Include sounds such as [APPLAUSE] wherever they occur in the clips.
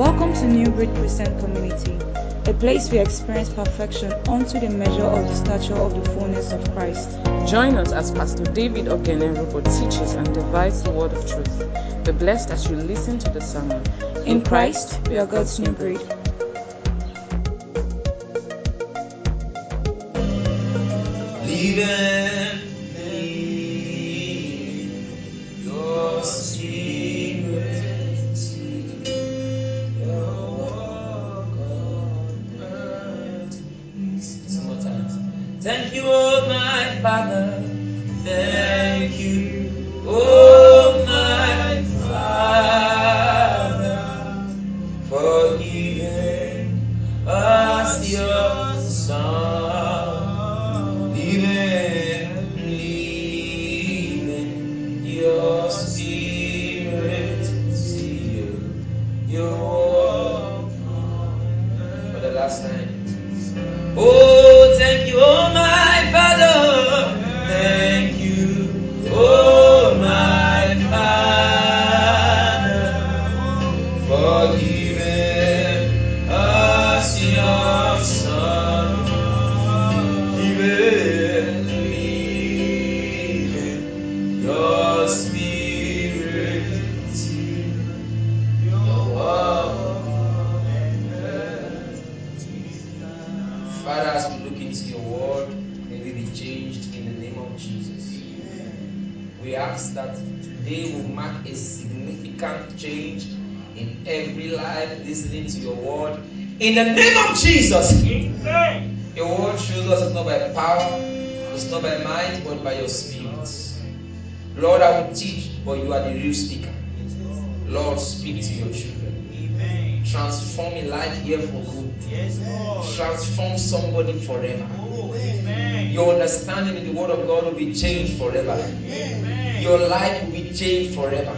Welcome to New Breed Christian Community, a place we experience perfection unto the measure of the stature of the fullness of Christ. Join us as Pastor David Ogenerubo teaches and divides the word of truth. Be blessed as you listen to the sermon. In Christ, we are God's new breed. Even significant change in every life listening to your word. In the name of Jesus. Your word shows us it's not by power, it's not by might, but by your spirit. Lord, I will teach, but you are the real speaker. Lord, speak to your children. Transform a life here for good. Transform somebody forever. Your understanding in the word of God will be changed forever. Your life will be changed forever.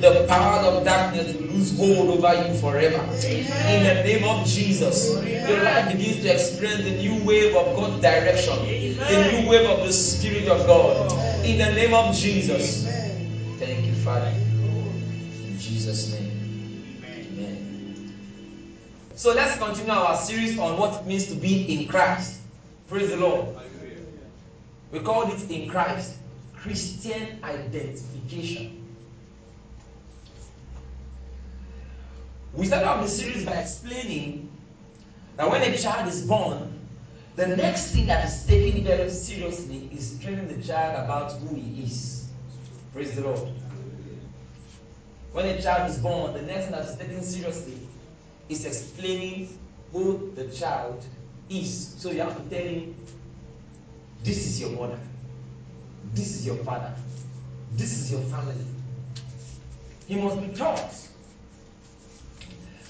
The power of darkness will lose hold over you forever. In the name of Jesus, your life begins to experience the new wave of God's direction, the new wave of the Spirit of God. In the name of Jesus. Thank you, Father. In Jesus' name. Amen. So let's continue our series on what it means to be in Christ. Praise the Lord. We called it in Christ Christian identification. We started off the series by explaining that when a child is born, the next thing that is taken very seriously is training the child about who he is. Praise the Lord. When a child is born, the next thing that is taken seriously is explaining who the child is. So you have to tell him, this is your mother, this is your father, this is your family. He must be taught.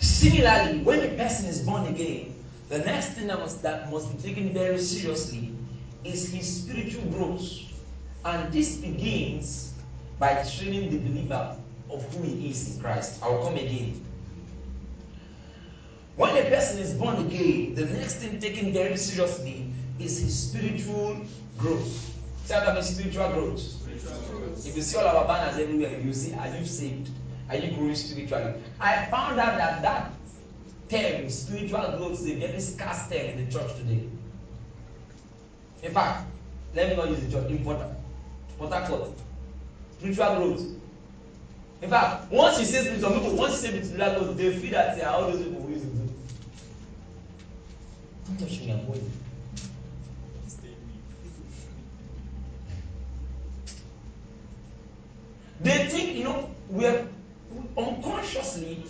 Similarly, when a person is born again, the next thing that must, that must be taken very seriously is his spiritual growth. And this begins by training the believer of who he is in Christ. I'll come again. When a person is born again, the next thing taken very seriously is his spiritual growth. Say that means spiritual growth. If you see all our banners everywhere, you see, are you saved? Are you growing spiritually? I found out that that term, spiritual growth, is a very scarce term in the church today. In fact, let me not use the church, Port Port Harcourt. Spiritual growth. In fact, once you say spiritual, people, once you say spiritual growth, they feel that they are all those people who use it. Don't touch me, I'm going. They think, you know, we are unconsciously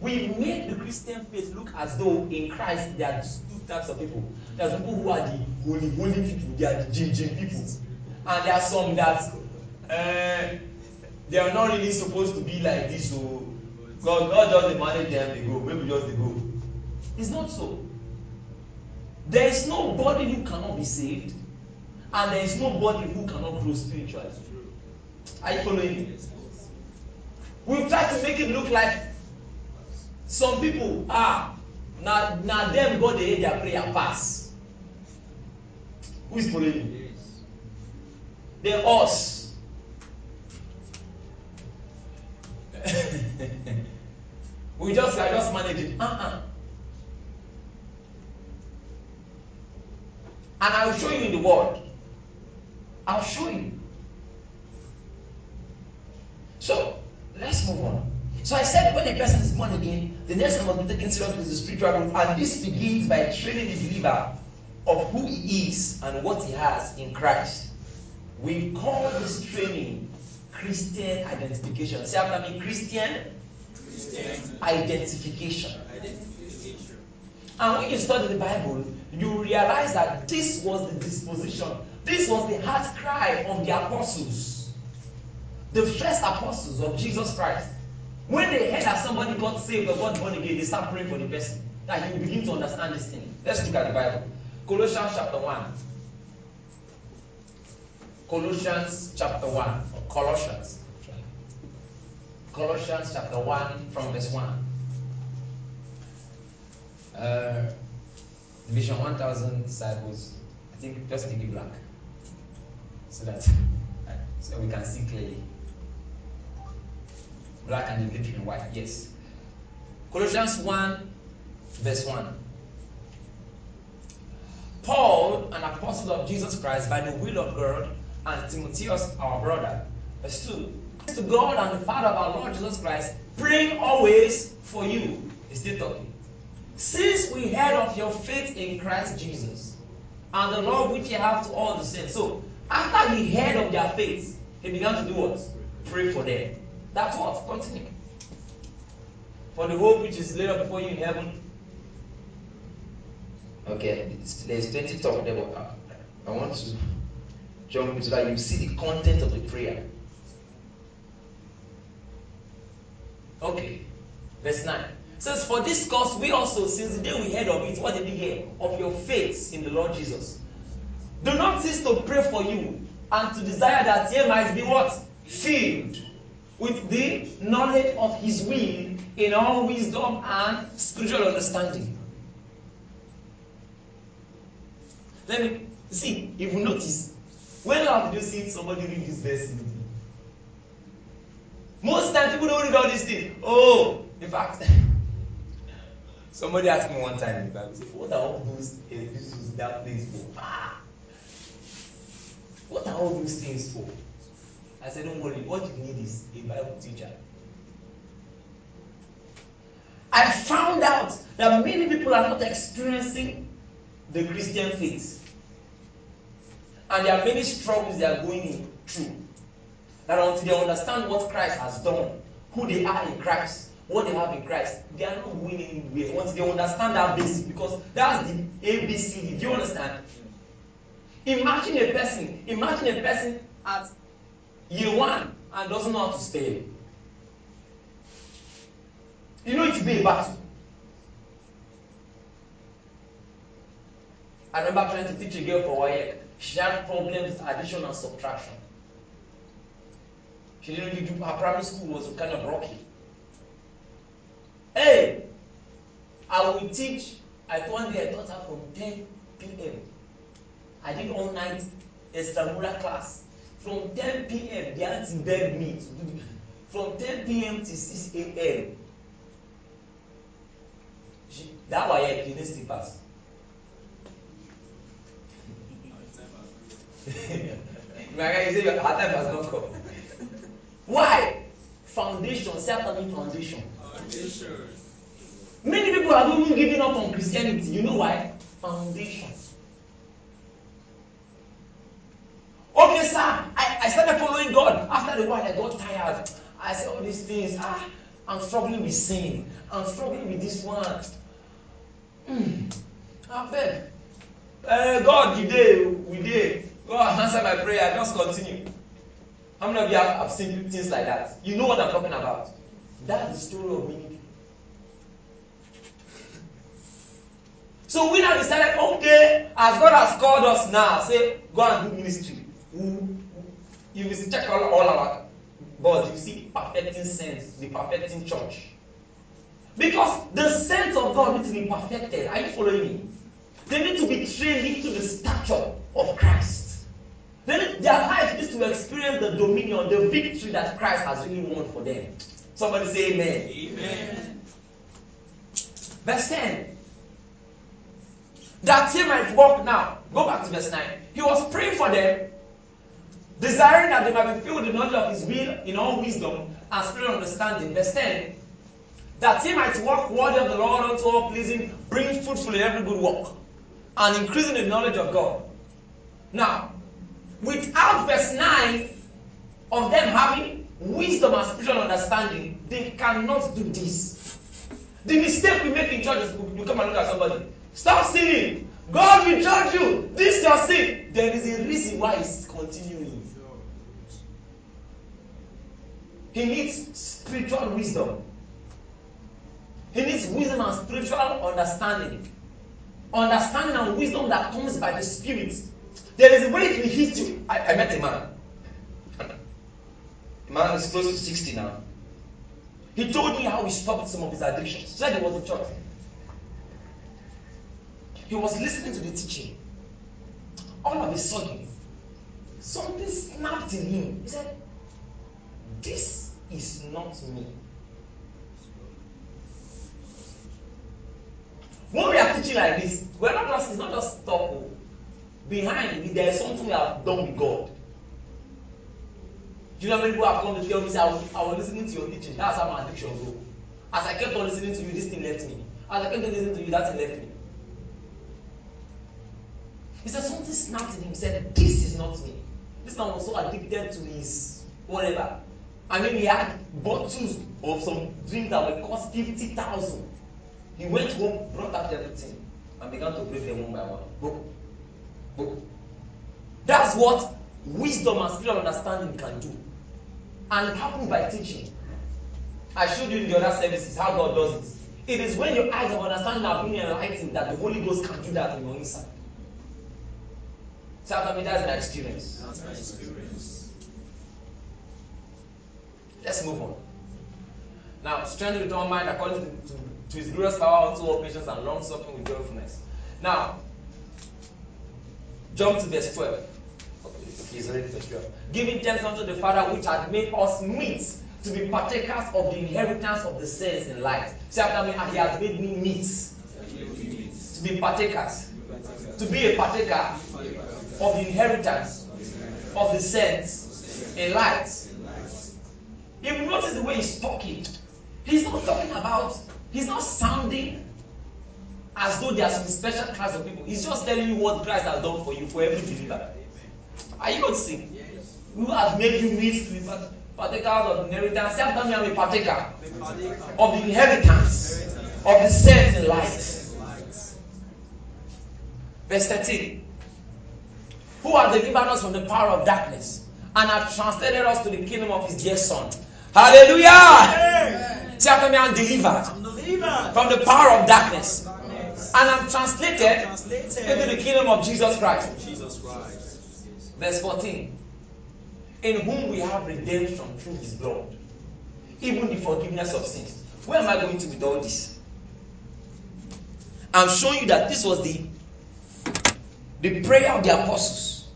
we make the Christian faith look as though in Christ there are two types of people. There's people who are the holy, holy people, they are the jing people. And there are some that uh, they are not really supposed to be like this. So God, God just manage them, they go, maybe just they go. It's not so. There is nobody who cannot be saved, and there is nobody who cannot grow spiritually. Are you following me? We've tried to make it look like some people ah na na them God dey hear their prayer pass. Who is following me? Then us. [LAUGHS] We just are just managing. Uh-uh. And I'll show you in the word. I'll show you. So let's move on. So I said when a person is born again, the next one must be taken seriously is the spiritual growth. And this begins by training the believer of who he is and what he has in Christ. We call this training Christian identification. Say after me, Christian, Christian. Identification. identification. And when you study the Bible, you realize that this was the disposition, this was the heart cry of the apostles, the first apostles of Jesus Christ. When they heard that somebody got saved or got born again, they start praying for the person. That you begin to understand this thing. Let's look at the Bible. Colossians chapter 1. Colossians chapter 1. Or Colossians. Colossians chapter 1 from verse 1. Uh, Vision 1000 disciples. I think just make it black. So that [LAUGHS] so we can see clearly. Black and in white. Yes. Colossians 1, verse 1. Paul, an apostle of Jesus Christ, by the will of God, and Timotheus, our brother. Verse 2. To God and the Father of our Lord Jesus Christ, praying always for you. He's still talking. Since we heard of your faith in Christ Jesus and the love which you have to all the saints. So, after he heard of their faith, he began to do what? Pray for them. That's what? Continue. For the hope which is laid up before you in heaven. Okay, there's 20 talk about. but I want to jump into that. You see the content of the prayer. Okay, verse 9 says, For this cause we also, since the day we heard of it, what did we hear? Of your faith in the Lord Jesus. Do not cease to pray for you and to desire that ye might be what? Filled with the knowledge of his will in all wisdom and spiritual understanding. Let me see if you notice. When have you seen somebody read this verse in Most times people don't read all these things. Oh, in fact, [LAUGHS] somebody asked me one time in the Bible, what are all those epistles that place for? Ah! What are all those things for? I said, don't worry, what you need is a Bible teacher. I found out that many people are not experiencing the Christian faith. And there are many struggles they are going through. That until they understand what Christ has done, who they are in Christ, what they have in Christ, they are not going anywhere. Once they understand that basic, because that's the ABCD. Do you understand? Imagine a person, imagine a person at year one and doesn't know how to spell. You know it will be a battle. I remember trying to teach a girl for WAEC. She had problems with addition and subtraction. She didn't really do her primary school was kind of rocky. Hey, I will teach. I one day I taught her from 10 p.m. I did all night extramural class. From 10 p.m., the auntie begged me to do From 10 p.m. to 6 a.m. She, that was her cleaning slippers. [LAUGHS] My guy, you say her time has not come. Why? Foundation. Me, foundation. Foundation. Many people are not even giving up on Christianity. You know why? Foundation. Okay, sir, I, I started following God. After a while, I got tired. I said, all these things, ah, I'm struggling with sin. I'm struggling with this one. Mm. I beg. Uh, God, you did, we did. God answer my prayer. Just continue. How many of you have, have seen things like that? You know what I'm talking about. That's the story of many. [LAUGHS] So we now decided, okay, as God has called us now, say, go and do ministry you will check all, all our boards, you see the perfecting saints, the perfecting church. Because the saints of God needs to be perfected. Are you following me? They need to be trained into the stature of Christ. Then their life needs to experience the dominion, the victory that Christ has really won for them. Somebody say amen. Amen. Verse 10. That he might walk now. Go back to verse 9. He was praying for them, desiring that they might be filled with the knowledge of his will in all wisdom and spiritual understanding. Verse 10. That he might walk worthy of the Lord unto all pleasing, bring fruitful in every good work, and increasing in the knowledge of God. Now, without verse 9 of them having wisdom and spiritual understanding, they cannot do this. The mistake we make in church is you come and look at somebody. Stop sinning. God will judge you. This is your sin. There is a reason why it's continuing. He needs spiritual wisdom. He needs wisdom and spiritual understanding. Understanding and wisdom that comes by the Spirit. There is a way it will hit you. I, I met a man. A man is close to 60 now. He told me how he stopped some of his addictions. He said he was in church. He was listening to the teaching. All of a sudden, something snapped in him. He said, This is not me. When we are teaching like this, we're not just, it's not just talk. Oh. Behind it, there is something we have done with God. Do you know how many people have come to tell me, I was, I listening to your teaching. That's how my addiction go. As I kept on listening to you, this thing left me. As I kept on listening to you, that thing left me. He said something snapped in him. He said, This is not me. This man was so addicted to his whatever. I mean, he had bottles of some drink that would cost 50,000. He went home, brought out everything, and began to break them one by one. Book. Book. That's what wisdom and spiritual understanding can do. And it happens by teaching. I showed you in the other services how God does it. It is when your eyes of understanding are being enlightened that the Holy Ghost can do that in your inside. Say after me, that's my experience. That's my experience. Let's move on. Now, strength with all mind according to, to, to his glorious power unto all patience and long suffering with joyfulness. Now, jump to verse 12. Okay, it's already verse 12. Giving thanks unto the Father which had made us meet to be partakers of the inheritance of the saints in light. Say after me, and he has made me meet to be partakers. To be a partaker of the inheritance of the saints in light. If you notice the way he's talking, he's not talking about, he's not sounding as though there are some special class of people. He's just telling you what Christ has done for you, for every believer. Are you noticing? Who has made you meet to be partakers of the inheritance? Me, I'm a partaker of the inheritance of the saints in light. Verse 13. Who has delivered us from the power of darkness and have translated us to the kingdom of his dear son. Hallelujah! Say after me, I'm delivered from the power of darkness and I'm translated into the kingdom of Jesus Christ. Jesus Christ. Verse 14. In whom we have redemption through his blood, even the forgiveness of sins. Where am I going to with all this? I'm showing you that this was the the prayer of the apostles.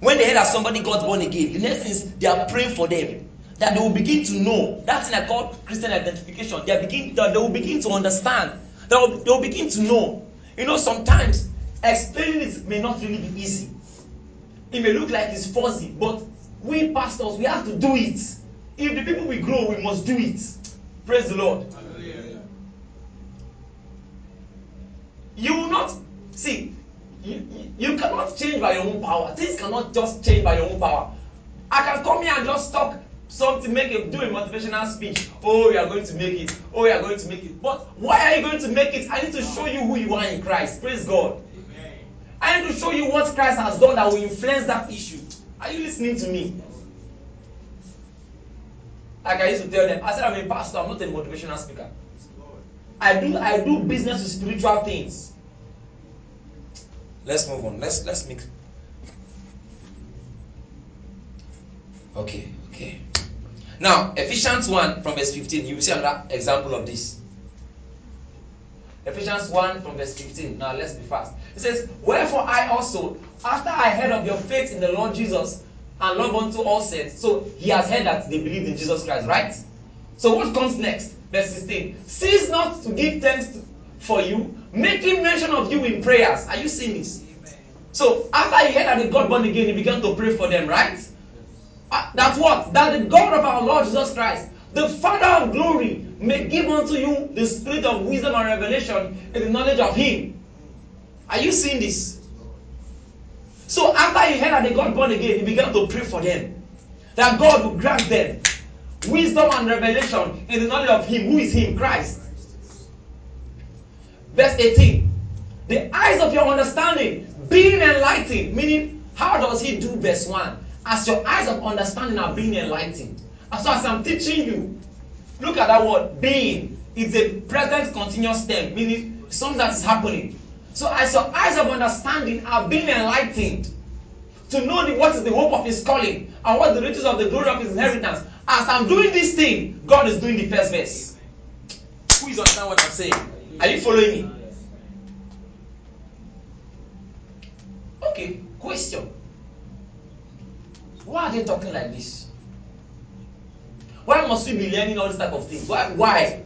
When they heard that somebody got born again, the next thing is they are praying for them. That they will begin to know. That's thing I call Christian identification. They, begin, they will begin to understand. They will, they will begin to know. You know, sometimes explaining it may not really be easy. It may look like it's fuzzy, but we pastors, we have to do it. If the people we grow, we must do it. Praise the Lord. Hallelujah. You will not see. You, you, cannot change by your own power. Things cannot just change by your own power. I can come here and just talk something, make a do a motivational speech. Oh, you are going to make it. Oh, you are going to make it. But why are you going to make it? I need to show you who you are in Christ. Praise God. Amen. I need to show you what Christ has done that will influence that issue. Are you listening to me? Like I used to tell them, I said I'm a pastor, I'm not a motivational speaker. I do I do business with spiritual things. Let's move on. Let's let's make Okay, okay. Now, Ephesians 1 from verse 15, you see another example of this. Ephesians 1 from verse 15. Now let's be fast. It says, Wherefore I also, after I heard of your faith in the Lord Jesus and love unto all saints. So he has heard that they believe in Jesus Christ, right? So what comes next? Verse 16. Cease not to give thanks to- for you, making mention of you in prayers. Are you seeing this? So after he heard that they got born again, he began to pray for them, right? Uh, that's what? That the God of our Lord Jesus Christ, the Father of glory, may give unto you the spirit of wisdom and revelation in the knowledge of Him. Are you seeing this? So after he heard that they got born again, he began to pray for them. That God would grant them wisdom and revelation in the knowledge of Him. Who is Him? Christ. Verse 18. The eyes of your understanding being enlightened. Meaning, how does He do verse 1? As your eyes of understanding are being enlightened. And so, as I'm teaching you, look at that word being. It's a present continuous tense, meaning something that is happening. So, as your eyes of understanding are being enlightened, to know the, what is the hope of his calling and what the riches of the glory of his inheritance. As I'm doing this thing, God is doing the first verse. Is understand what I'm saying? Are you following me? Okay, question. Why are they talking like this? Why must we be learning all this type of things? Why? Why?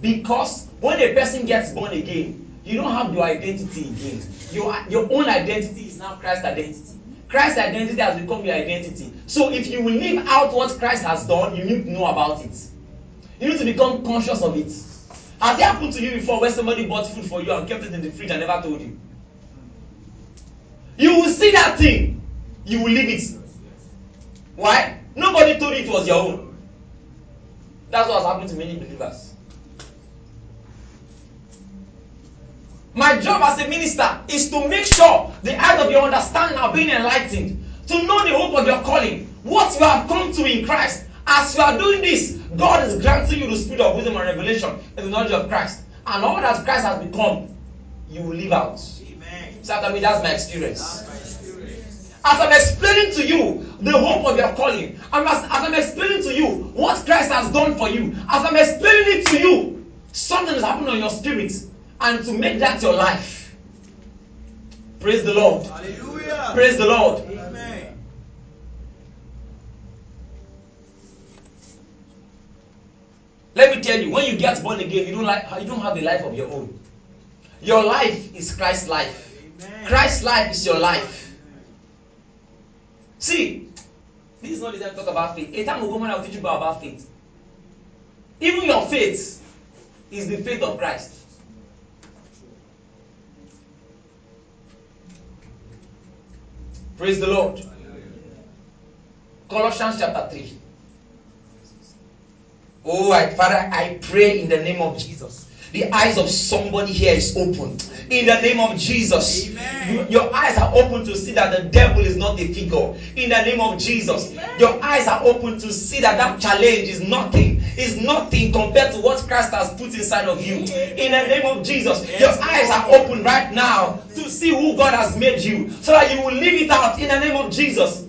Because when a person gets born again, you don't have your identity again. Your, your own identity is now Christ's identity. Christ's identity has become your identity. So if you will live out what Christ has done, you need to know about it. You need to become conscious of it. Has it happened to you before where somebody bought food for you and kept it in the fridge and never told you? You will see that thing, you will leave it. Why? Nobody told you it was your own. That's what has happened to many believers. My job as a minister is to make sure the eyes of your understanding are being enlightened, to know the hope of your calling, what you have come to in Christ. As you are doing this, God is granting you the spirit of wisdom and revelation in the knowledge of Christ. And all that Christ has become, you will live out. Amen. So that's my experience. That's my experience. As I'm explaining to you the hope of your calling, and as, as I'm explaining to you what Christ has done for you, as I'm explaining it to you, something is happening on your spirit, and to make that your life. Praise the Lord. Hallelujah. Praise the Lord. Amen. Let me tell you, when you get born again, you don't like you don't have a life of your own. Your life is Christ's life. Amen. Christ's life is your life. See, this is not the time to talk about faith. A time will come when I'll teach you about faith. Even your faith is the faith of Christ. Praise the Lord. Colossians chapter 3. Oh, I, Father, I pray in the name of Jesus. The eyes of somebody here is open. In the name of Jesus. You- your eyes are open to see that the devil is not a figure. In the name of Jesus. Your eyes are open to see that that challenge is nothing. Is nothing compared to what Christ has put inside of you. In the name of Jesus. Your eyes are open right now to see who God has made you. So that you will live it out in the name of Jesus.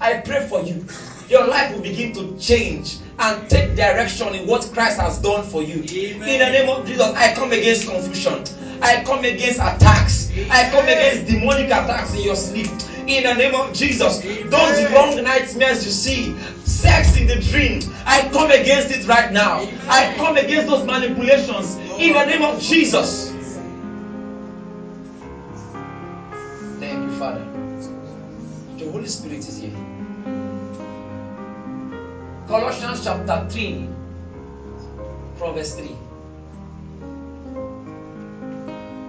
I pray for you. Your life will begin to change and take direction in what Christ has done for you. Amen. In the name of Jesus, I come against confusion. I come against attacks. I come against demonic attacks in your sleep. In the name of Jesus, those long nightmares you see, sex in the dream, I come against it right now. I come against those manipulations. In the name of Jesus. Thank you, Father. The Holy Spirit is here. Colossians chapter 3, from verse 3.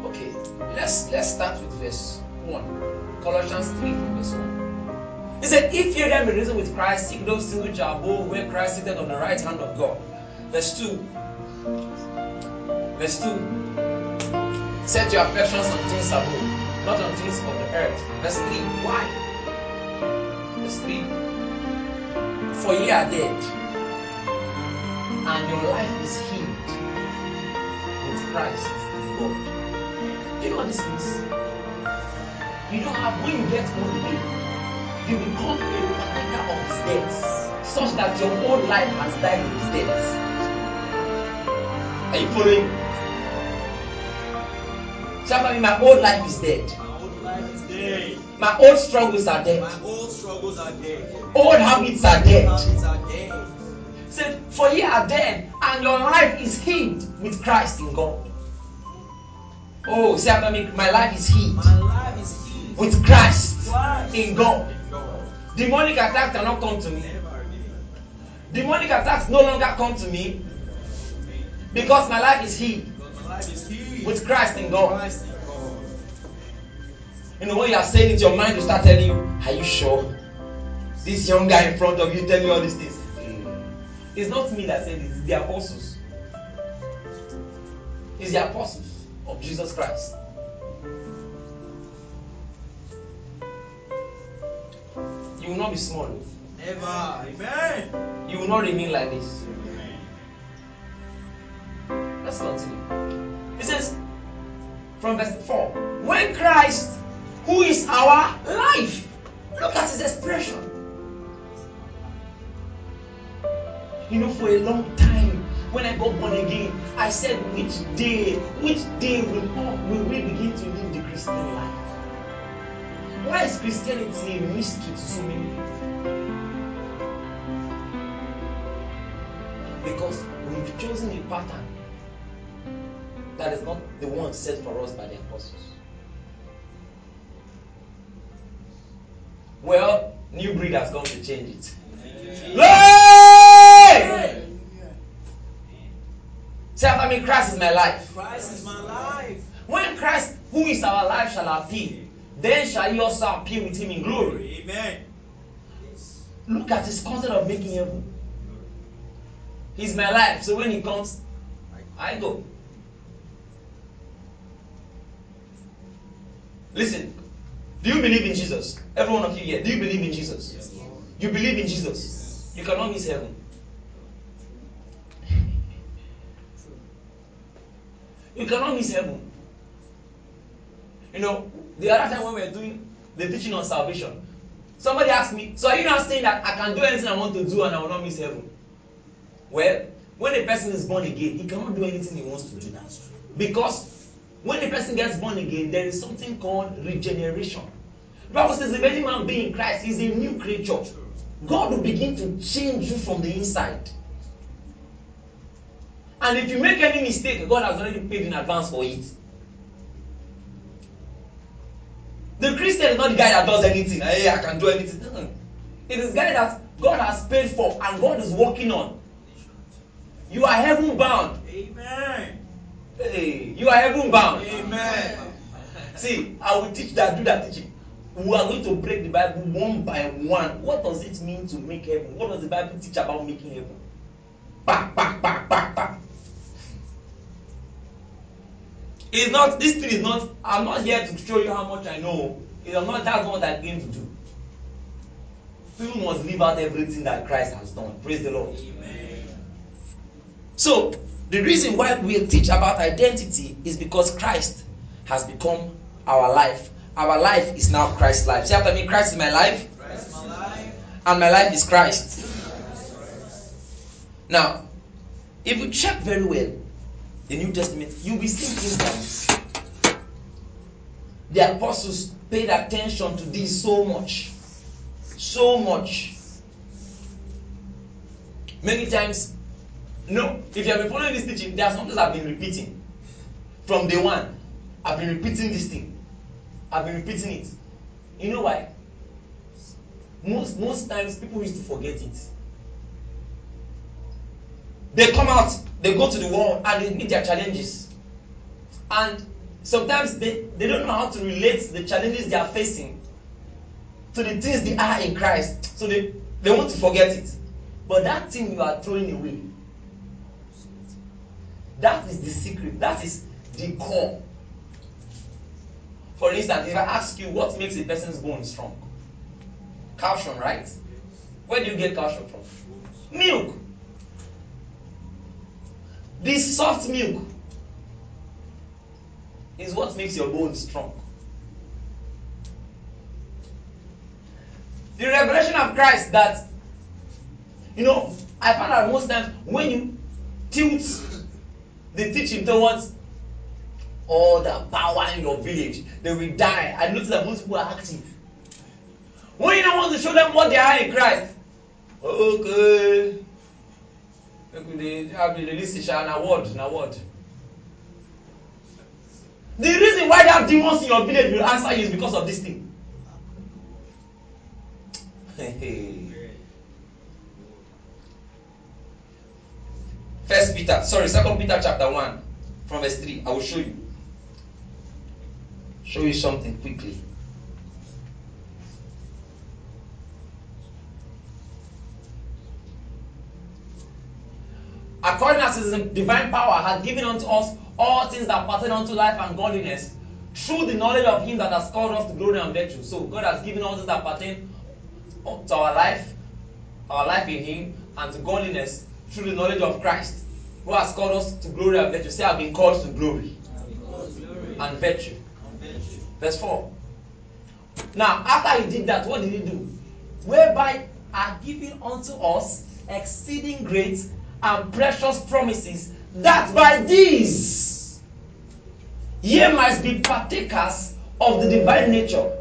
Okay, let's let's start with verse 1. Colossians 3 from verse 1. He said, If ye then be risen with Christ, seek those things which are above, where Christ seated on the right hand of God. Verse 2. Verse 2. Set your affections on things above, not on things of the earth. Verse 3. Why? Verse 3. For ye are dead, and your life is hid with Christ in God. Do you know what this means? You don't have, when you get born again, you become a partaker of his death, such that your old life has died with his death. Are you following? Somebody, my old life is dead. My old life is dead. My old struggles are dead. My old struggles are dead. Old habits are dead. Habits are dead. Said, For ye are dead, and your life is hid with Christ in God. Oh, say after me, my life is hid My life is healed. with Christ Christ. in God. In God. Demonic attacks cannot come to me. Demonic attacks no longer come to me because my life is hid life is healed. with Christ in God. Christ in God. You know, when you are saying it, your mind will start telling you, Are you sure? This young guy in front of you telling you all these things. Hmm. It's not me that said it, it's the apostles. It's the apostles of Jesus Christ. You will not be small. Never. Amen. You will not remain like this. Amen. Let's continue. It says from verse 4 When Christ, who is our life, look at his expression. You know, for a long time, when I got born again, I said, which day, which day will, will we begin to live the Christian life? Why is Christianity a mystery to so many people? Because we've chosen a pattern that is not the one set for us by the apostles. Well, new breed has come to change it. Glory! Say after me, Christ is my life. Christ is my life. When Christ, who is our life, shall appear, then shall he also appear with him in glory. Amen. Look at his concept of making heaven. He's my life. So when he comes, I go. Listen, do you believe in Jesus? Every one of you here, do you believe in Jesus? Yes, You believe in Jesus. You cannot miss heaven. You cannot miss heaven. You know, the other time when we were doing the teaching on salvation, somebody asked me, So are you not saying that I can do anything I want to do and I will not miss heaven? Well, when a person is born again, he cannot do anything he wants to do. That's because when a person gets born again, there is something called regeneration. The Bible says, if any man be in Christ, he's a new creature. God will begin to change you from the inside. And if you make any mistake, God has already paid in advance for it. The Christian is not the guy that does anything. Hey, I can do anything. It is the guy that God has paid for and God is working on. You are heaven bound. Amen. Hey, you are heaven bound. Amen. See, I will teach that, do that teaching. We are going to break the Bible one by one. What does it mean to make heaven? What does the Bible teach about making heaven? Back, back, back, back, back. It's not, this thing is not, I'm not here to show you how much I know. It's not, that's not what I came to do. People must leave out everything that Christ has done. Praise the Lord. Amen. So, the reason why we teach about identity is because Christ has become our life. Our life is now Christ's life. See after me, Christ is my life, Christ is my life. and my life is Christ. Now, if you check very well the New Testament, you'll be seeing instances. The apostles paid attention to this so much. So much. Many times, no, if you have been following this teaching, there are some things I've been repeating. From day one, I've been repeating this thing. I've been repeating it. You know why? Most most times people used to forget it. They come out, they go to the world and they meet their challenges. And sometimes they, they don't know how to relate the challenges they are facing to the things they are in Christ. So they, they want to forget it. But that thing you are throwing away, that is the secret. That is the core. For instance, if I ask you what makes a person's bone strong, calcium, right? Where do you get calcium from? Milk. This soft milk is what makes your bones strong. The revelation of Christ that, you know, I found out most times when you tilt the teaching towards all the power in your village, they will die. I notice that most people are active. When you don't want to show them what they are in Christ, okay. Dey have the release it na word na word. The reason why that demons in your village will answer you is because of this thing. [LAUGHS] First Peter, sorry, Second Peter chapter one, from verse three. I will show you. Show you something quickly. according as his divine power has given unto us all things that pertain unto life and godliness through the knowledge of him that has called us to glory and virtue so god has given all things that pertain to our life our life in him and to godliness through the knowledge of christ who has called us to glory and virtue. Say i have been called to glory and virtue. Verse 4 now after he did that what did he do? Whereby are given unto us exceeding great and precious promises, that by these ye might be partakers of the divine nature,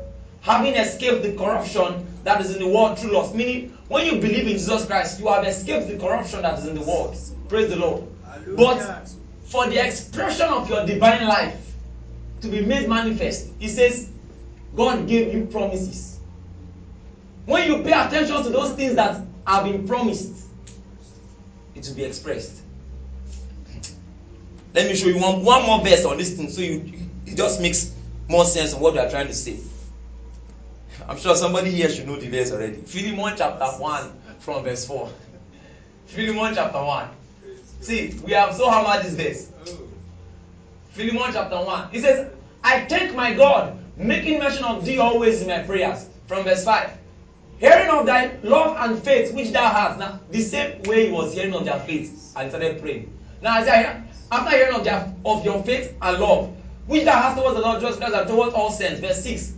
having escaped the corruption that is in the world through lust. Meaning, when you believe in Jesus Christ, you have escaped the corruption that is in the world. Praise the Lord. But for the expression of your divine life to be made manifest, He says, God gave you promises. When you pay attention to those things that have been promised, it will be expressed. Let me show you one, one more verse on this thing so you it just makes more sense of what we are trying to say. I'm sure somebody here should know the verse already. Philemon chapter 1 from verse 4. Philemon chapter 1. See, we have so hammered this verse. Philemon chapter 1. He says, I thank my God, making mention of thee always in my prayers. From verse 5 hearing of thy love and faith which thou hast. Now, the same way he was hearing of their faith and started praying. Now, i Isaiah, after hearing of, their, of your faith and love, which thou hast towards the Lord Jesus Christ and towards all saints, verse 6,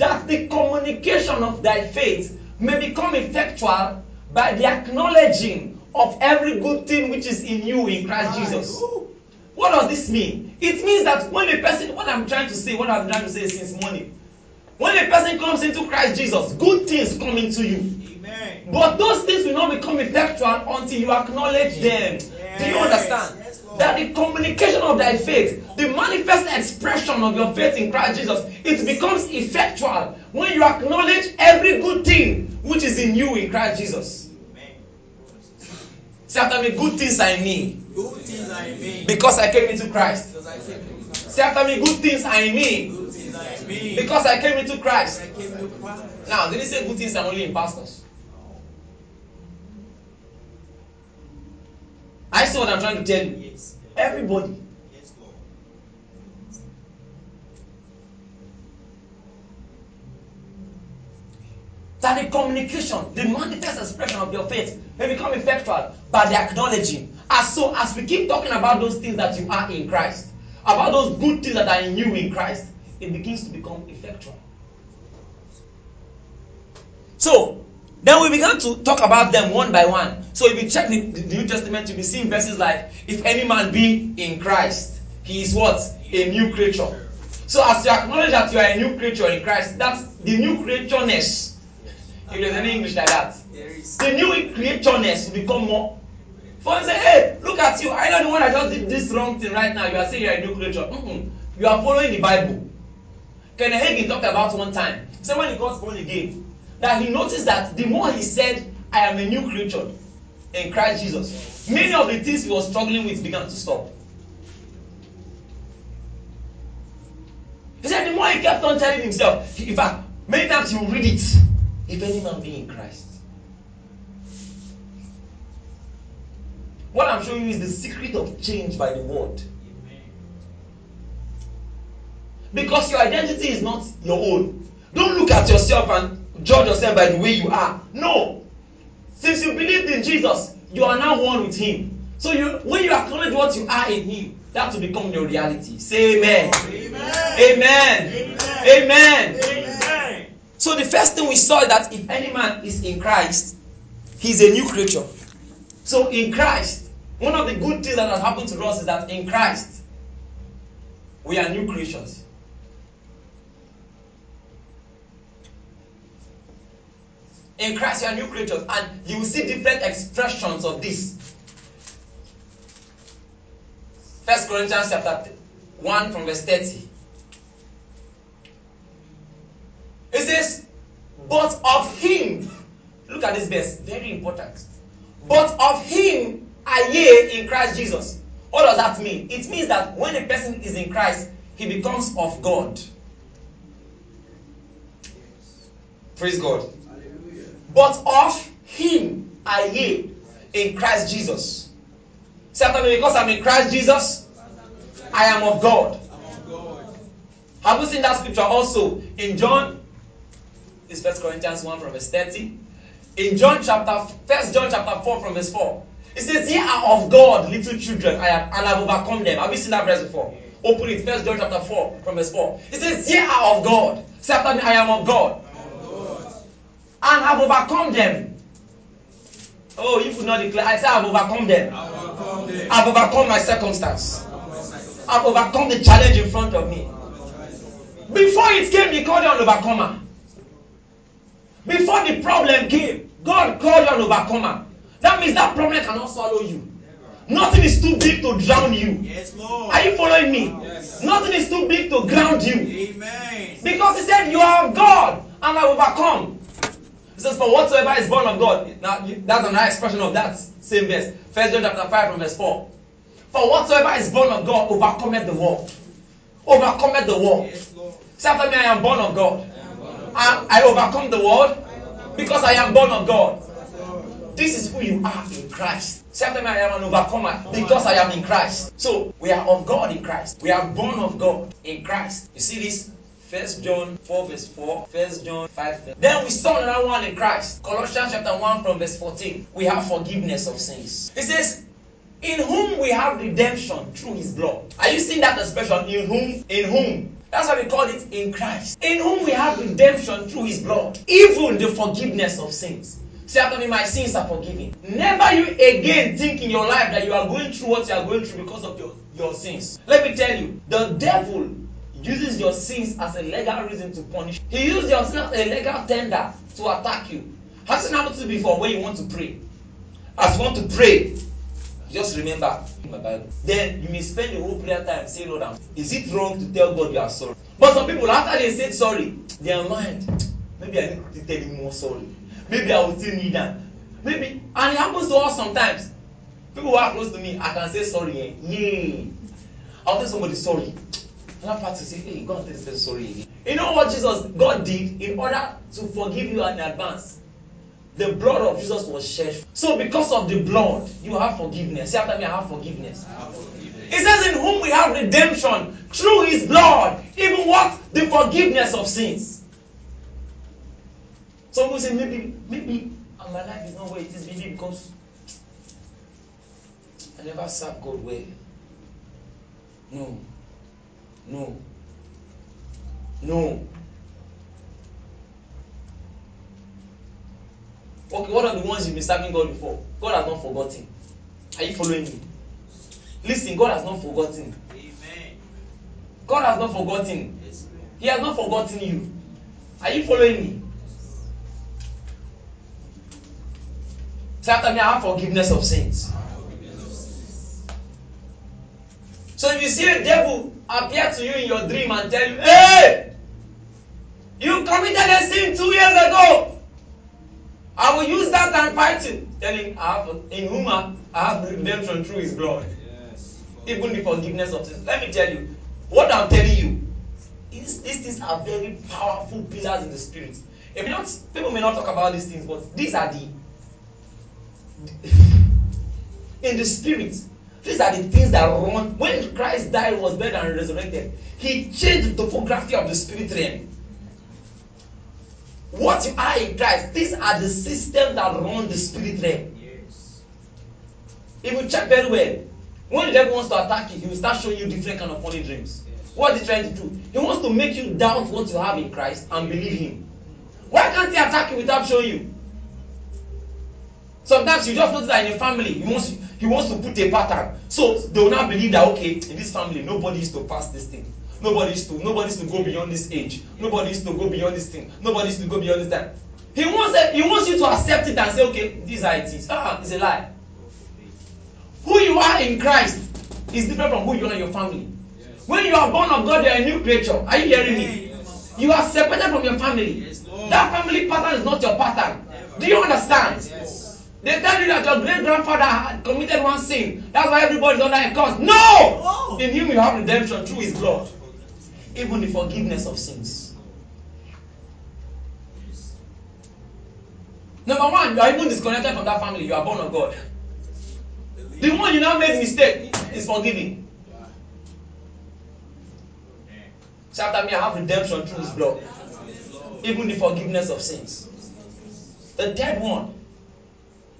that the communication of thy faith may become effectual by the acknowledging of every good thing which is in you in Christ ah, Jesus. What does this mean? It means that when a person, what I'm trying to say, what I'm trying to say since morning, when a person comes into Christ Jesus, good things come into you. Amen. But those things will not become effectual until you acknowledge them. Do you understand? Yes. That the communication of thy faith, the manifest expression of your faith in Christ Jesus, it becomes effectual when you acknowledge every good thing which is in you in Christ Jesus. Say after me, good things are in me Good things are in me. because I came into Christ. Because I came. Say after me, good things are in me Good things are in me. because I came into Christ. I came to Christ. Now, did he say good things are only in pastors? I see what I'm trying to tell you. Everybody. That the communication, the manifest expression of your faith may become effectual by the acknowledging. As so as we keep talking about those things that you are in Christ, about those good things that are in you in Christ, it begins to become effectual. So, then we began to talk about them one by one. So, if you check the, the New Testament, you'll be seeing verses like, If any man be in Christ, he is what? A new creature. So, as you acknowledge that you are a new creature in Christ, that's the new creatureness. If there's any English like that, the new creatureness will become more. For you say, hey, look at you. I know the one that just did this wrong thing right now. You are saying you're a new creature. Mm-mm. You are following the Bible. Kenneth Hagin talked about one time. So when he got born again, that he noticed that the more he said, I am a new creature in Christ Jesus, many of the things he was struggling with began to stop. He said, the more he kept on telling himself, in fact, many times you read it, if any man be in Christ. What I'm showing you is the secret of change by the word. Because your identity is not your own. Don't look at yourself and judge yourself by the way you are. No. Since you believed in Jesus, you are now one with Him. So you, when you acknowledge what you are in Him, that will become your reality. Say amen. Amen. Amen. Amen. Amen. Amen. So the first thing we saw is that if any man is in Christ, he's a new creature. So in Christ, one of the good things that has happened to us is that in Christ, we are new creatures. In Christ, you are new creatures, and you will see different expressions of this. First Corinthians chapter 1 from verse 30. It says, But of him, look at this verse, very important. But of him are ye in Christ Jesus. What does that mean? It means that when a person is in Christ, he becomes of God. Praise God. But of him are ye in Christ Jesus. Say because I'm in Christ Jesus, I am of God. Have you seen that scripture also in John? This First Corinthians 1 from verse 30. In John chapter First John chapter 4 from verse 4. It says, Ye are of God, little children, I have and I've overcome them. Have you seen that verse before? Open it, First John chapter 4 from verse 4. It says, Ye are of God. Say I am of God. And have overcome them. Oh, you could not declare. I say I've overcome them. I've overcome my circumstance. I've overcome the challenge in front of me. Before it came, he called you an overcomer. Before the problem came, God called you an overcomer. That means that problem cannot swallow you. Nothing is too big to drown you. Yes, Lord. Are you following me? Yes. Nothing is too big to ground you. Amen. Because he said, You are God and I overcome. He says, For whatsoever is born of God. Now, that's another expression of that same verse. First John chapter 5 from verse 4. For whatsoever is born of God overcometh the world. Overcometh the world. Yes. Say after me, I am born of God. I, I overcome the world because I am born of God. This is who you are in Christ. Say after me, I am an overcomer because I am in Christ. So we are of God in Christ. We are born of God in Christ. You see this? First John 4 verse 4, First John 5 verse. Then we saw another one in Christ. Colossians chapter 1 from verse 14. We have forgiveness of sins. It says, in whom we have redemption through his blood. Are you seeing that expression? In whom? In whom? That's why we call it in Christ. In whom we have redemption through his blood. Even the forgiveness of sins. Say after me, my sins are forgiven. Never you again think in your life that you are going through what you are going through because of your, your sins. Let me tell you, the devil uses your sins as a legal reason to punish. He uses your sins as a legal tender to attack you. Has it happened to you before when you want to pray? As you want to pray, just remember my Bible. Then you may spend the whole prayer time saying, Lord, is it wrong to tell God you are sorry? But some people, after they said sorry, their mind, maybe I need to tell him more sorry. Maybe I will still need that. Maybe, and it happens to us sometimes. People who are close to me, I can say sorry. Eh? Yay. I'll tell somebody sorry. Another part to say, hey, God tell this person sorry again. You know what Jesus, God did in order to forgive you in advance? The blood of Jesus was shed. So because of the blood, you have forgiveness. Say after me, I have forgiveness. It says in whom we have redemption through his blood. Even what? The forgiveness of sins. Some people say maybe, maybe my life is not where it is, maybe because I never served God well. No. No. No. Okay, what are the ones you've been serving God before? God has not forgotten. Are you following me? Listen, God has not forgotten. Amen. God has not forgotten. Yes. He has not forgotten you. Are you following me? Say after me, I have forgiveness of sins. So if you see a devil appear to you in your dream and tell you, hey, you committed a sin two years ago. I will use that and fight you. Tell him, I have, in whom I I have redemption through his blood. Yes. Even the forgiveness of sins. Let me tell you, what I'm telling you, is, these things are very powerful pillars in the spirit. If not, people may not talk about these things, but these are the [LAUGHS] in the spirit. These are the things that run. When Christ died, was buried, and resurrected, he changed the topography of the spirit realm. What you are in Christ, these are the systems that run the spirit realm. Yes. If you check very well, when the devil wants to attack you, he will start showing you different kind of funny dreams. What is he trying to do? He wants to make you doubt what you have in Christ and believe him. Why can't he attack you without showing you? Sometimes you just notice that in a family, he wants he wants to put a pattern. So they will not believe that okay, in this family, nobody is to pass this thing. Nobody is to nobody is to go beyond this age. Nobody is to go beyond this thing. Nobody is to go beyond this time. He wants he wants you to accept it and say, okay, these are it is. Ah, it's a lie. Who you are in Christ is different from who you are in your family. When you are born of God, you are a new creature. Are you hearing me? You are separated from your family. Yes, That family pattern is not your pattern. Do you understand? They tell you that your great grandfather had committed one sin. That's why everybody is under a curse. No! Oh. In him you have redemption through his blood. Even the forgiveness of sins. Number one, you are even disconnected from that family. You are born of God. The one you now made mistake is forgiving. Say after me, I have redemption through his blood. Even the forgiveness of sins. The dead one,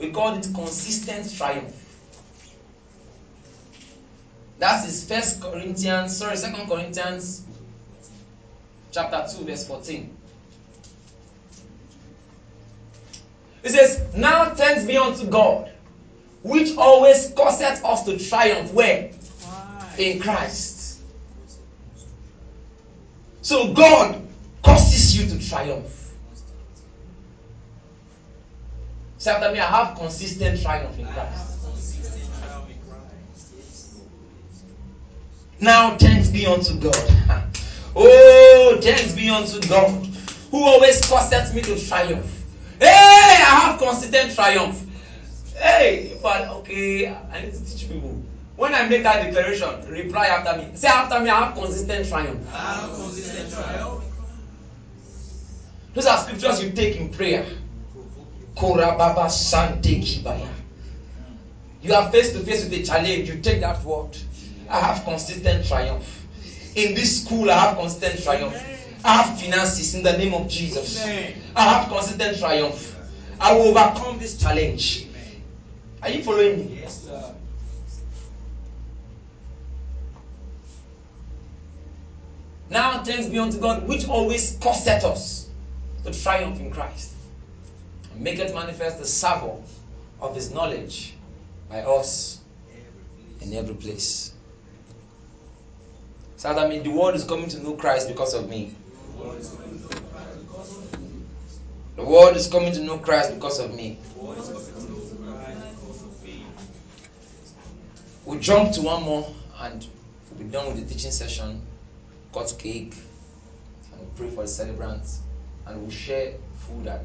we call it consistent triumph. That is First Corinthians, sorry, Second Corinthians, chapter two, verse fourteen. It says, "Now thanks be unto God, which always causeth us to triumph where Why? in Christ." So God causes you to triumph. Say after me, I have consistent triumph in Christ. Consistent trial in Christ. Now thanks be unto God. [LAUGHS] Oh, thanks be unto God who always causes me to triumph. Hey, I have consistent triumph. Hey, but okay, I need to teach people. When I make that declaration, reply after me. Say after me, I have consistent triumph. I have consistent trial. Those are scriptures you take in prayer. Korababa Sante Kibaya. You are face to face with a challenge. You take that word. I have consistent triumph. In this school, I have consistent triumph. I have finances in the name of Jesus. I have consistent triumph. I will overcome this challenge. Are you following me? Yes, sir. Now, thanks be unto God, which always causeth us to triumph in Christ, maketh manifest the savour of his knowledge by us in every place. So that means the world is coming to know Christ because of me. The world is coming to know Christ because of me. We'll jump to one more and we'll be done with the teaching session. Cut cake and we'll pray for the celebrants and we'll share food and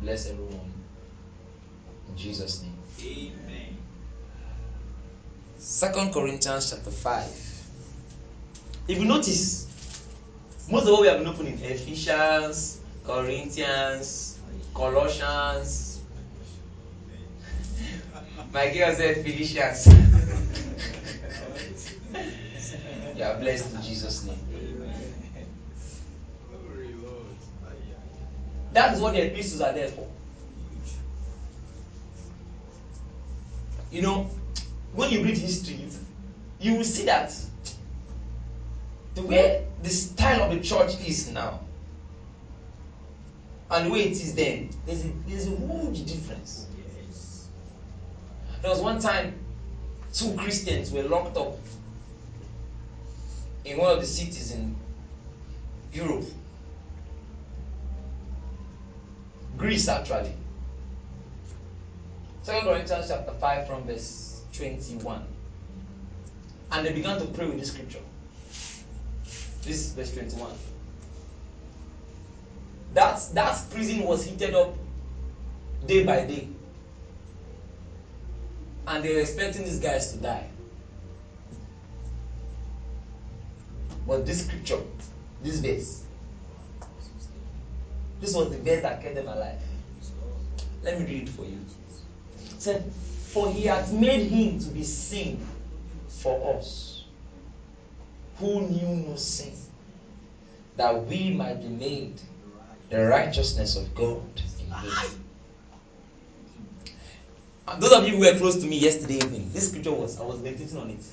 bless everyone. In Jesus' name. Amen. Second Corinthians chapter 5. If you notice, most of what we have been opening Ephesians, Corinthians, Colossians. [LAUGHS] My girl said Philippians. [LAUGHS] you are blessed in Jesus' name. Glory, Lord. That is what the epistles are there for. You know, when you read history, you will see that the way the style of the church is now and the way it is then, there's a, there's a huge difference. Yes. There was one time two Christians were locked up in one of the cities in Europe. Greece, actually. Second Corinthians chapter 5 from verse 21. And they began to pray with this scripture. This is verse 21. That, that prison was heated up day by day. And they were expecting these guys to die. But this scripture, this verse, this was the verse that kept them alive. Let me read it for you. It said, For he hath made him to be sin for us, who knew no sin, that we might be made the righteousness of God in him. And those of you who were close to me yesterday evening, this scripture was, I was meditating on it.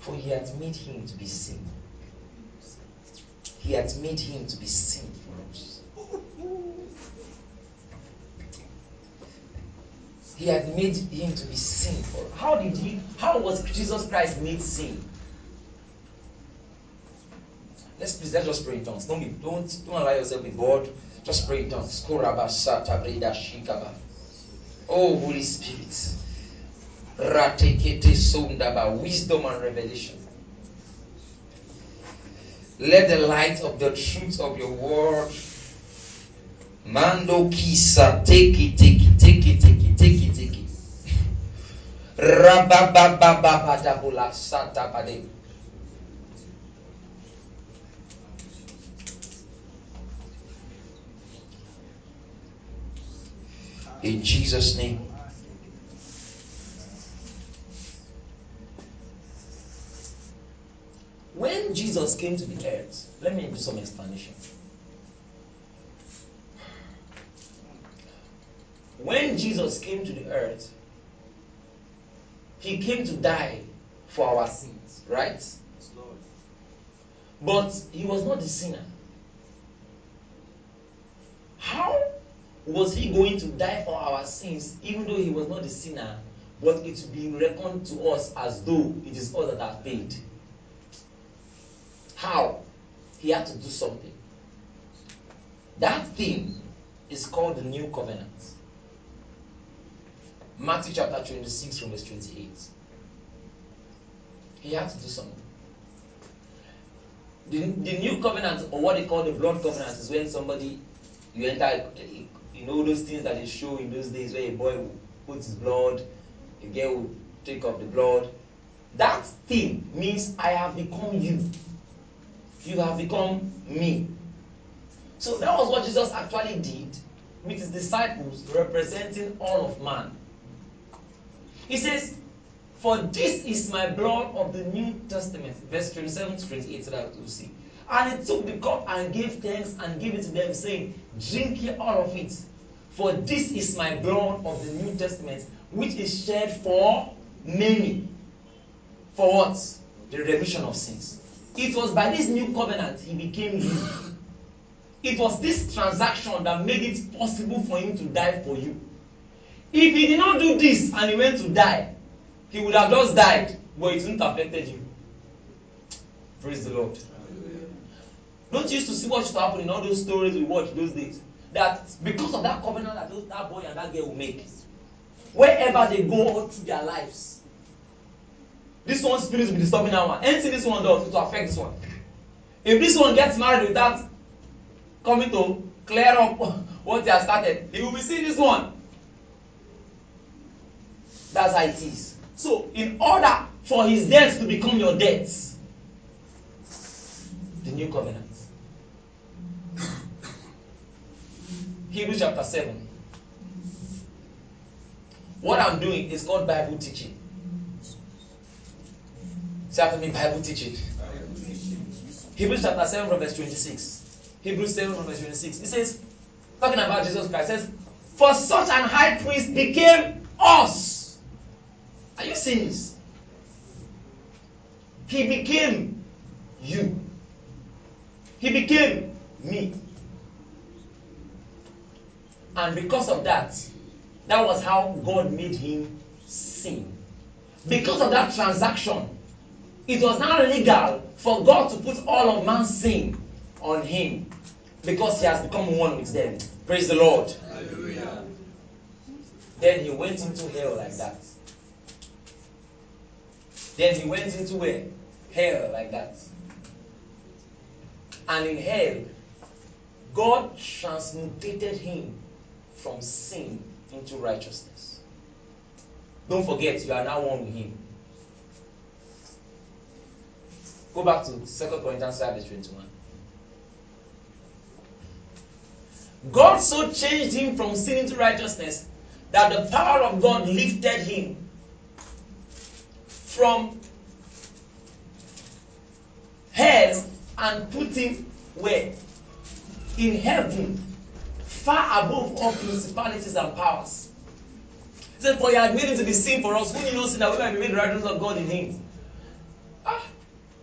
For he hath made him to be sin. He hath made him to be sin for us. He had made him to be sin for. How did he, how was Jesus Christ made sin? Let's please let's just pray in tongues. Don't be don't don't allow yourself be bored. Just pray in tongues. Oh Holy Spirit. Ratekete Sondaba, wisdom and revelation. Let the light of the truth of your word Mando kisa take it, take it, take it, take it. Rabababababadabula. In Jesus' name. When Jesus came to the earth, let me do some explanation. When Jesus came to the earth, he came to die for our sins, right? But he was not the sinner. How was he going to die for our sins even though he was not the sinner, but it will be reckoned to us as though it is us that have paid? How? He had to do something. That thing is called the new covenant. Matthew chapter 26 from verse 28. He had to do something. The, the new covenant, or what they call the blood covenant, is when somebody, you enter, you know, those things that they show in those days where a boy will put his blood, a girl will take up the blood. That thing means I have become you. You have become me. So that was what Jesus actually did with his disciples, representing all of man. He says, For this is my blood of the New Testament. Verse 27 to 28, so that we'll see. And he took the cup and gave thanks and gave it to them, saying, Drink ye all of it. For this is my blood of the New Testament, which is shed for many. For what? The remission of sins. It was by this new covenant he became you. It was this transaction that made it possible for him to die for you. If he did not do this and he went to die, he would have just died, but it wouldn't have affected you. Praise the Lord. Don't you used to see what used to happen in all those stories we watched those days? That because of that covenant that those, that boy and that girl will make, wherever they go all through their lives, this one spirit will be disturbing that one. Anything this one does, it will affect this one. If this one gets married without coming to clear up [LAUGHS] what they have started, he will be seeing this one. That's how it is. So, in order for his death to become your death, the new covenant. [COUGHS] Hebrews chapter 7. What I'm doing is called Bible teaching. Say after me, Bible teaching. Hebrews chapter 7 from verse 26. Hebrews 7 from verse 26. It says, talking about Jesus Christ, says, For such an high priest became us. Are you seeing this? He became you. He became me. And because of that, that was how God made him sin. Because of that transaction, it was now legal for God to put all of man's sin on him because he has become one with them. Praise the Lord. Hallelujah. Then he went into hell like that. Then he went into where? Hell like that. And in hell, God transmutated him from sin into righteousness. Don't forget, you are now one with him. Go back to 2 Corinthians 5 verse 21. God so changed him from sin into righteousness that the power of God lifted him from hell and put him where? In heaven, far above all principalities and powers. He said, For he had made him to be sin for us, who knew no sin that we might be made righteous of God in him. Ah,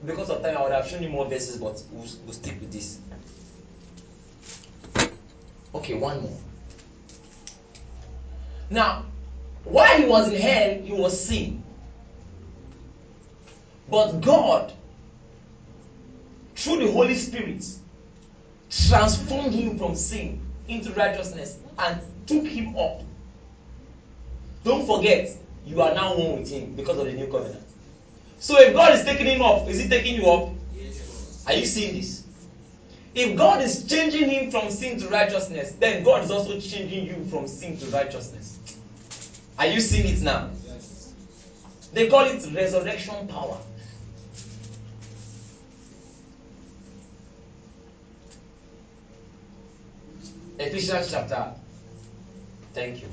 because of time, I would have shown you more verses, but we'll, we'll stick with this. Okay, one more. Now, while he was in hell, he was sin. But God, through the Holy Spirit, transformed him from sin into righteousness and took him up. Don't forget, you are now one with him because of the new covenant. So if God is taking him up, is he taking you up? Are you seeing this? If God is changing him from sin to righteousness, then God is also changing you from sin to righteousness. Are you seeing it now? Yes. They call it resurrection power. Ephesians chapter. Thank you.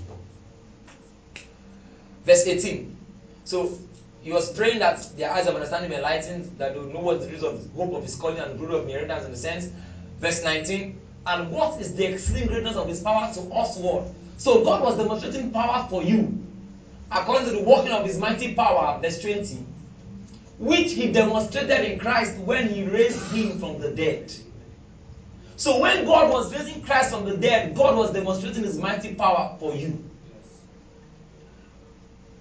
Verse 18. So he was praying that their eyes of understanding be enlightened, that they will know what the reason of hope of his calling and the glory of inheritance in the sense. Verse 19. And what is the exceeding greatness of his power to us what? So God was demonstrating power for you according to the working of his mighty power, verse 20, which he demonstrated in Christ when he raised him from the dead. So when God was raising Christ from the dead, God was demonstrating his mighty power for you.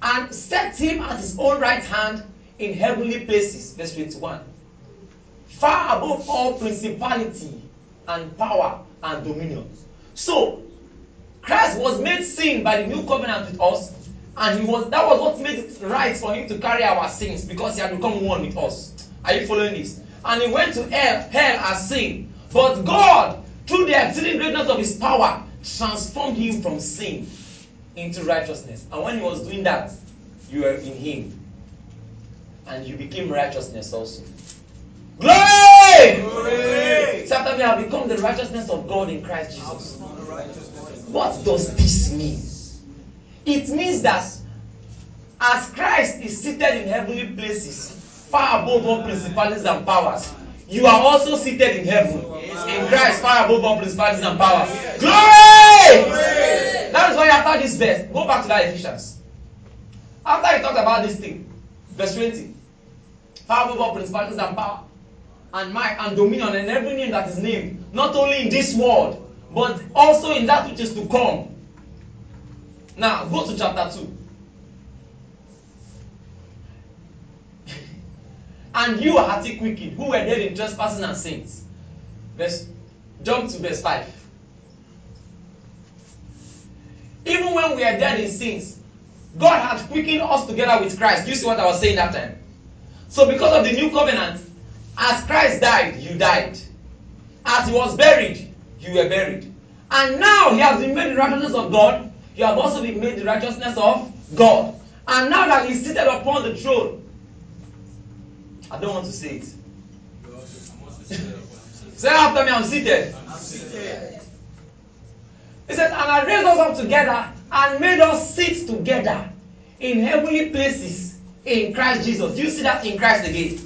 And set him at his own right hand in heavenly places, verse 21. Far above all principality and power and dominion. So Christ was made sin by the new covenant with us, and he was that was what made it right for him to carry our sins because he had become one with us. Are you following this? And he went to hell, hell as sin. But God, through the exceeding greatness of his power, transformed him from sin into righteousness. And when he was doing that, you were in him. And you became righteousness also. Glory! Glory! So after me, I have become the righteousness of God in Christ Jesus. What does this mean? It means that as Christ is seated in heavenly places, far above all principalities and powers, you are also seated in heaven. In Christ, far above all principalities and powers. Glory! That is why after this verse, go back to that Ephesians. After he talked about this thing, verse 20, far above all principalities and power, and might and dominion and every name that is named, not only in this world, but also in that which is to come. Now, go to chapter 2. [LAUGHS] and you are hearty wicked, who were dead in trespasses and sins. Verse, jump to verse 5. Even when we are dead in sins, God had quickened us together with Christ. You see what I was saying that time? So, because of the new covenant, as Christ died, you died. As he was buried, you were buried. And now he has been made the righteousness of God. You have also been made the righteousness of God. And now that he's seated upon the throne, I don't want to say it. Say after me, I'm seated. He said, and I raised us up together and made us sit together in heavenly places in Christ Jesus. Do you see that in Christ again?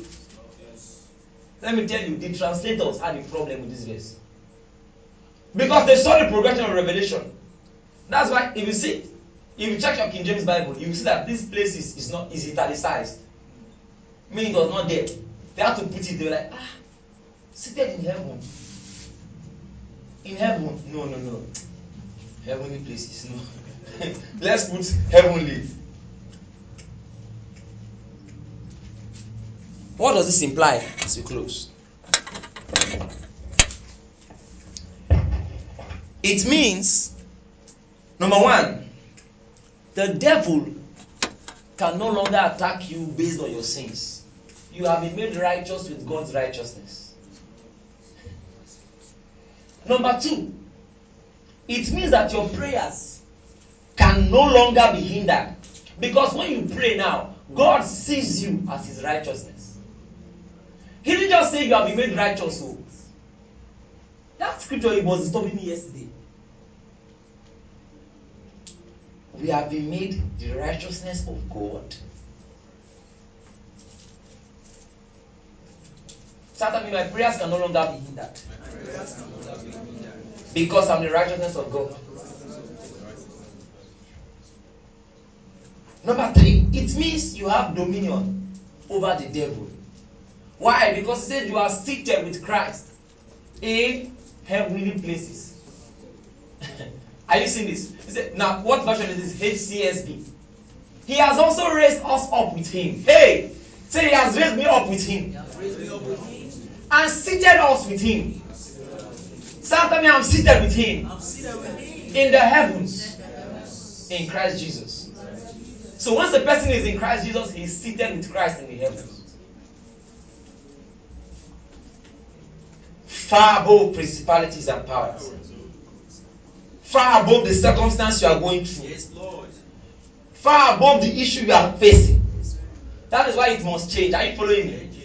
Let me tell you, the translators had a problem with this verse. Because they saw the progression of revelation. That's why if you see, if you check your King James Bible, you will see that this place is, is not is italicized. Meaning it was not there. They had to put it, they were like, ah, in heaven. In heaven. No, no, no. Heavenly places, no. [LAUGHS] Let's put heavenly. What does this imply as we close? It means, number one, the devil can no longer attack you based on your sins. You have been made righteous with God's righteousness. Number two, it means that your prayers can no longer be hindered. Because when you pray now, God sees you as his righteousness. He didn't just say you have been made righteous. Oh. That scripture it was disturbing me yesterday. We have been made the righteousness of God. Certainly, my prayers can no longer be hindered. Because I'm the righteousness of God. Number three, it means you have dominion over the devil. Why? Because he said you are seated with Christ in heavenly places. [LAUGHS] are you seeing this? He said, now what version is this? HCSB. He has also raised us up with him. Hey, say he has raised me up with him. And seated us with him. Certainly I'm seated with him. In the heavens. In Christ Jesus. So once the person is in Christ Jesus, he's seated with Christ in the heavens. Far above principalities and powers. Far above the circumstance you are going through. Far above the issue you are facing. That is why it must change. Are you following me?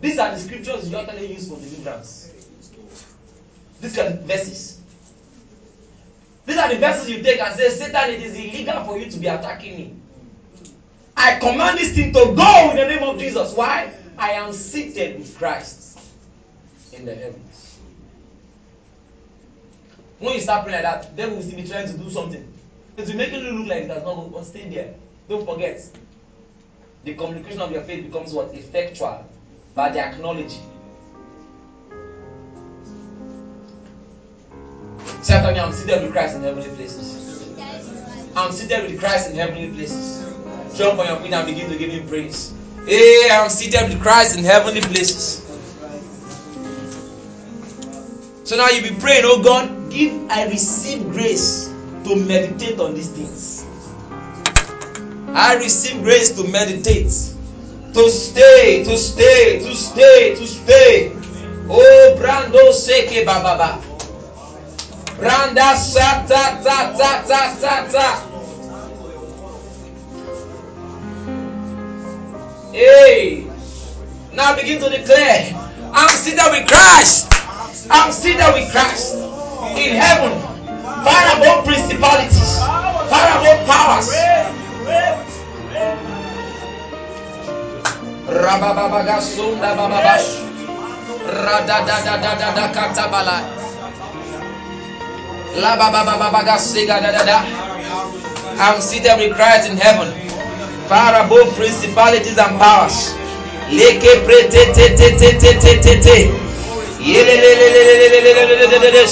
These are the scriptures you actually use for deliverance. These are the verses. These are the verses you take and say, Satan, it is illegal for you to be attacking me. I command this thing to go in the name of Jesus. Why? I am seated with Christ in the heavens. When you start praying like that, then will still be trying to do something. It will make you look like it does not go, but stay there. Don't forget. The communication of your faith becomes what? Effectual by the acknowledging. Say after me, I'm seated with Christ in heavenly places. I'm seated with Christ in heavenly places. Jump on your feet and begin to give him praise. Hey, I'm seated with Christ in heavenly places. So now you be praying, oh God, give I receive grace to meditate on these things. I receive grace to meditate, to stay, to stay, to stay, to stay. Oh, Brando Seke Bababa. Branda sa ta ta ta ta ta. Hey, now begin to declare, I'm seated with Christ. I'm seated with Christ in heaven, far above principalities, far above powers. Rabababaga sunda bababash. Radadadadadada katabala. La babababaga siga da da da. I'm seated with Christ in heaven, far above principalities and powers. Leke pre te te te te te te te te. Yelelelelelelelelelelelelelele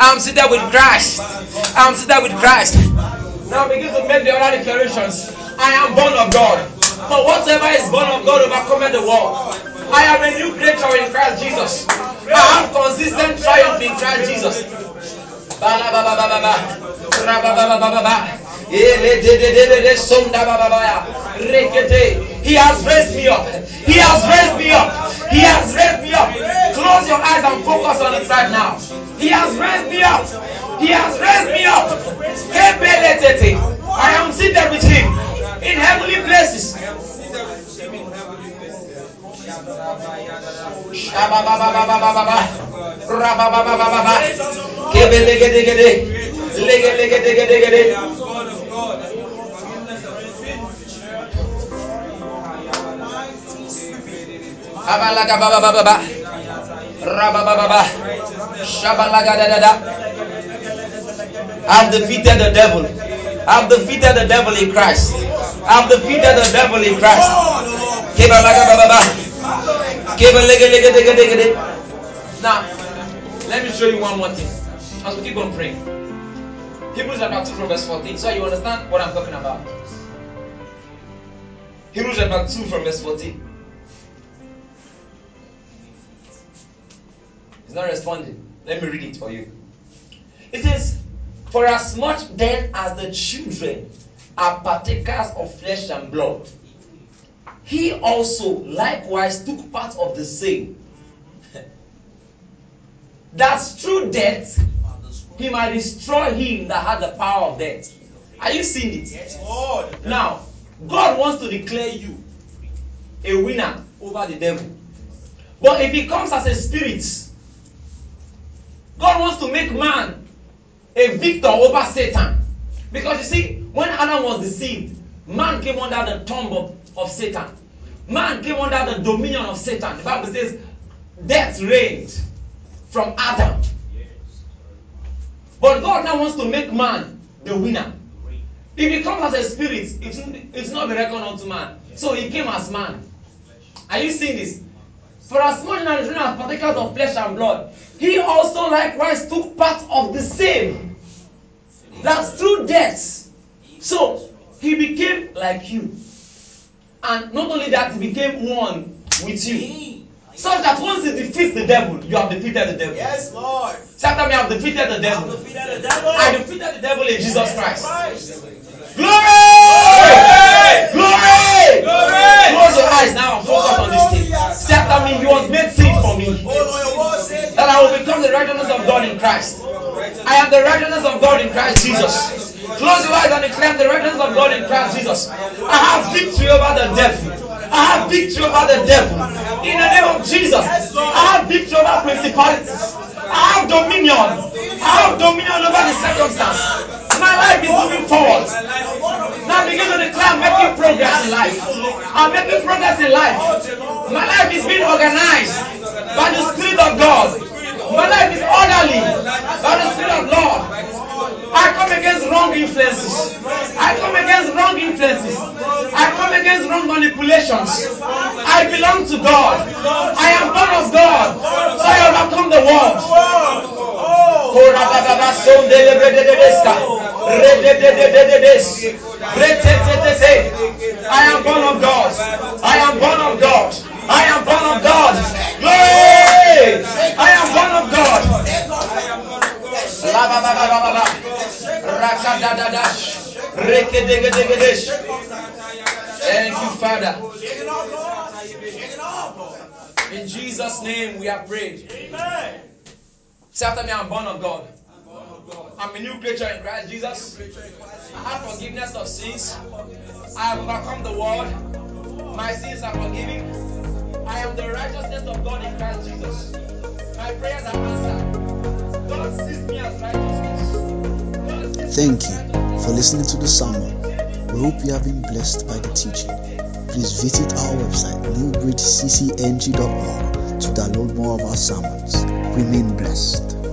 I'm seated with Christ. I'm seated with Christ. Now begin to make the other declarations. I am born of God. For whatever is born of God overcometh the world. I am a new creature in Christ Jesus. I have consistent triumph in Christ Jesus. Ya. Rekete. He has raised me up. He has raised me up. He has raised me up. Close your eyes and focus on it right now. He has raised me up. He has raised me up. I am seated with him in heavenly places. Shababababababa. Rabababababa. Kebelegedegede. Legelegedegedegede. God of God. Forgiveness sin. Abalagababababa. Rababababa. Shabalagadadada. I've defeated the devil. I've defeated the devil in Christ. I've defeated the devil in Christ. Kebalagabababa. Kebelegedegedegede. Now, let me show you one more thing. As we keep on praying. Hebrews chapter 2 verse 14. So you understand what I'm talking about. Hebrews chapter 2 from verse 14. He's not responding. Let me read it for you. It says, For as much then as the children are partakers of flesh and blood, he also likewise took part of the same. [LAUGHS] that through death he might destroy him that had the power of death. Are you seeing it? Lord. Now, God wants to declare you a winner over the devil. But if he comes as a spirit, God wants to make man a victor over Satan. Because you see, when Adam was deceived, man came under the thumb of, of Satan. Man came under the dominion of Satan. The Bible says, death reigned from Adam. But God now wants to make man the winner. If he comes as a spirit, it's, will, it will not be reckoned unto man. So he came as man. Are you seeing this? For as much as children are partakers of flesh and blood, he also likewise took part of the same. That's through death. So he became like you. And not only that, he became one with you. Such that once you defeat the devil, you have defeated the devil. Yes, Lord. Me, I have defeated the devil. Defeated the devil. I defeated the devil in Jesus Christ. Christ. Glory! Glory! Glory! Close your eyes now and focus on this thing. Say after me, you was made sin for me. Oh, Lord, your word says That I will become the righteousness of God in Christ. I am the righteousness of God in Christ Jesus. Close your eyes and declare the righteousness of God in Christ Jesus. I have victory over the devil. I have victory over the devil. In the name of Jesus, I have victory over principalities. I have dominion. I have dominion over the circumstance. My life is moving forward. Now begin to declare I'm making progress in life. I'm making progress in life. My life is being organized by the Spirit of God. My life is orderly by the Spirit of Lord. I come against wrong influences. I come against wrong influences. I come against wrong manipulations. I belong to God. I am born of God. So I overcome the world. I am born of God. I am born of God. I am born of God. Glory! I am born of God. La ba ba ba ba ba ba. Rakadadadash. Rekedegedegedesh. Thank you, Father. In Jesus' name we are prayed. Say after me, I'm born of God. I'm a new creature in Christ Jesus. I have forgiveness of sins. I have overcome the world. My sins are forgiven. I am the righteousness of God in Christ Jesus. My prayers are answered. God sees me as righteousness. God sees me Thank you for listening to the sermon. We hope you have been blessed by the teaching. Please visit our website newbridgeccng.org to download more of our sermons. Remain blessed.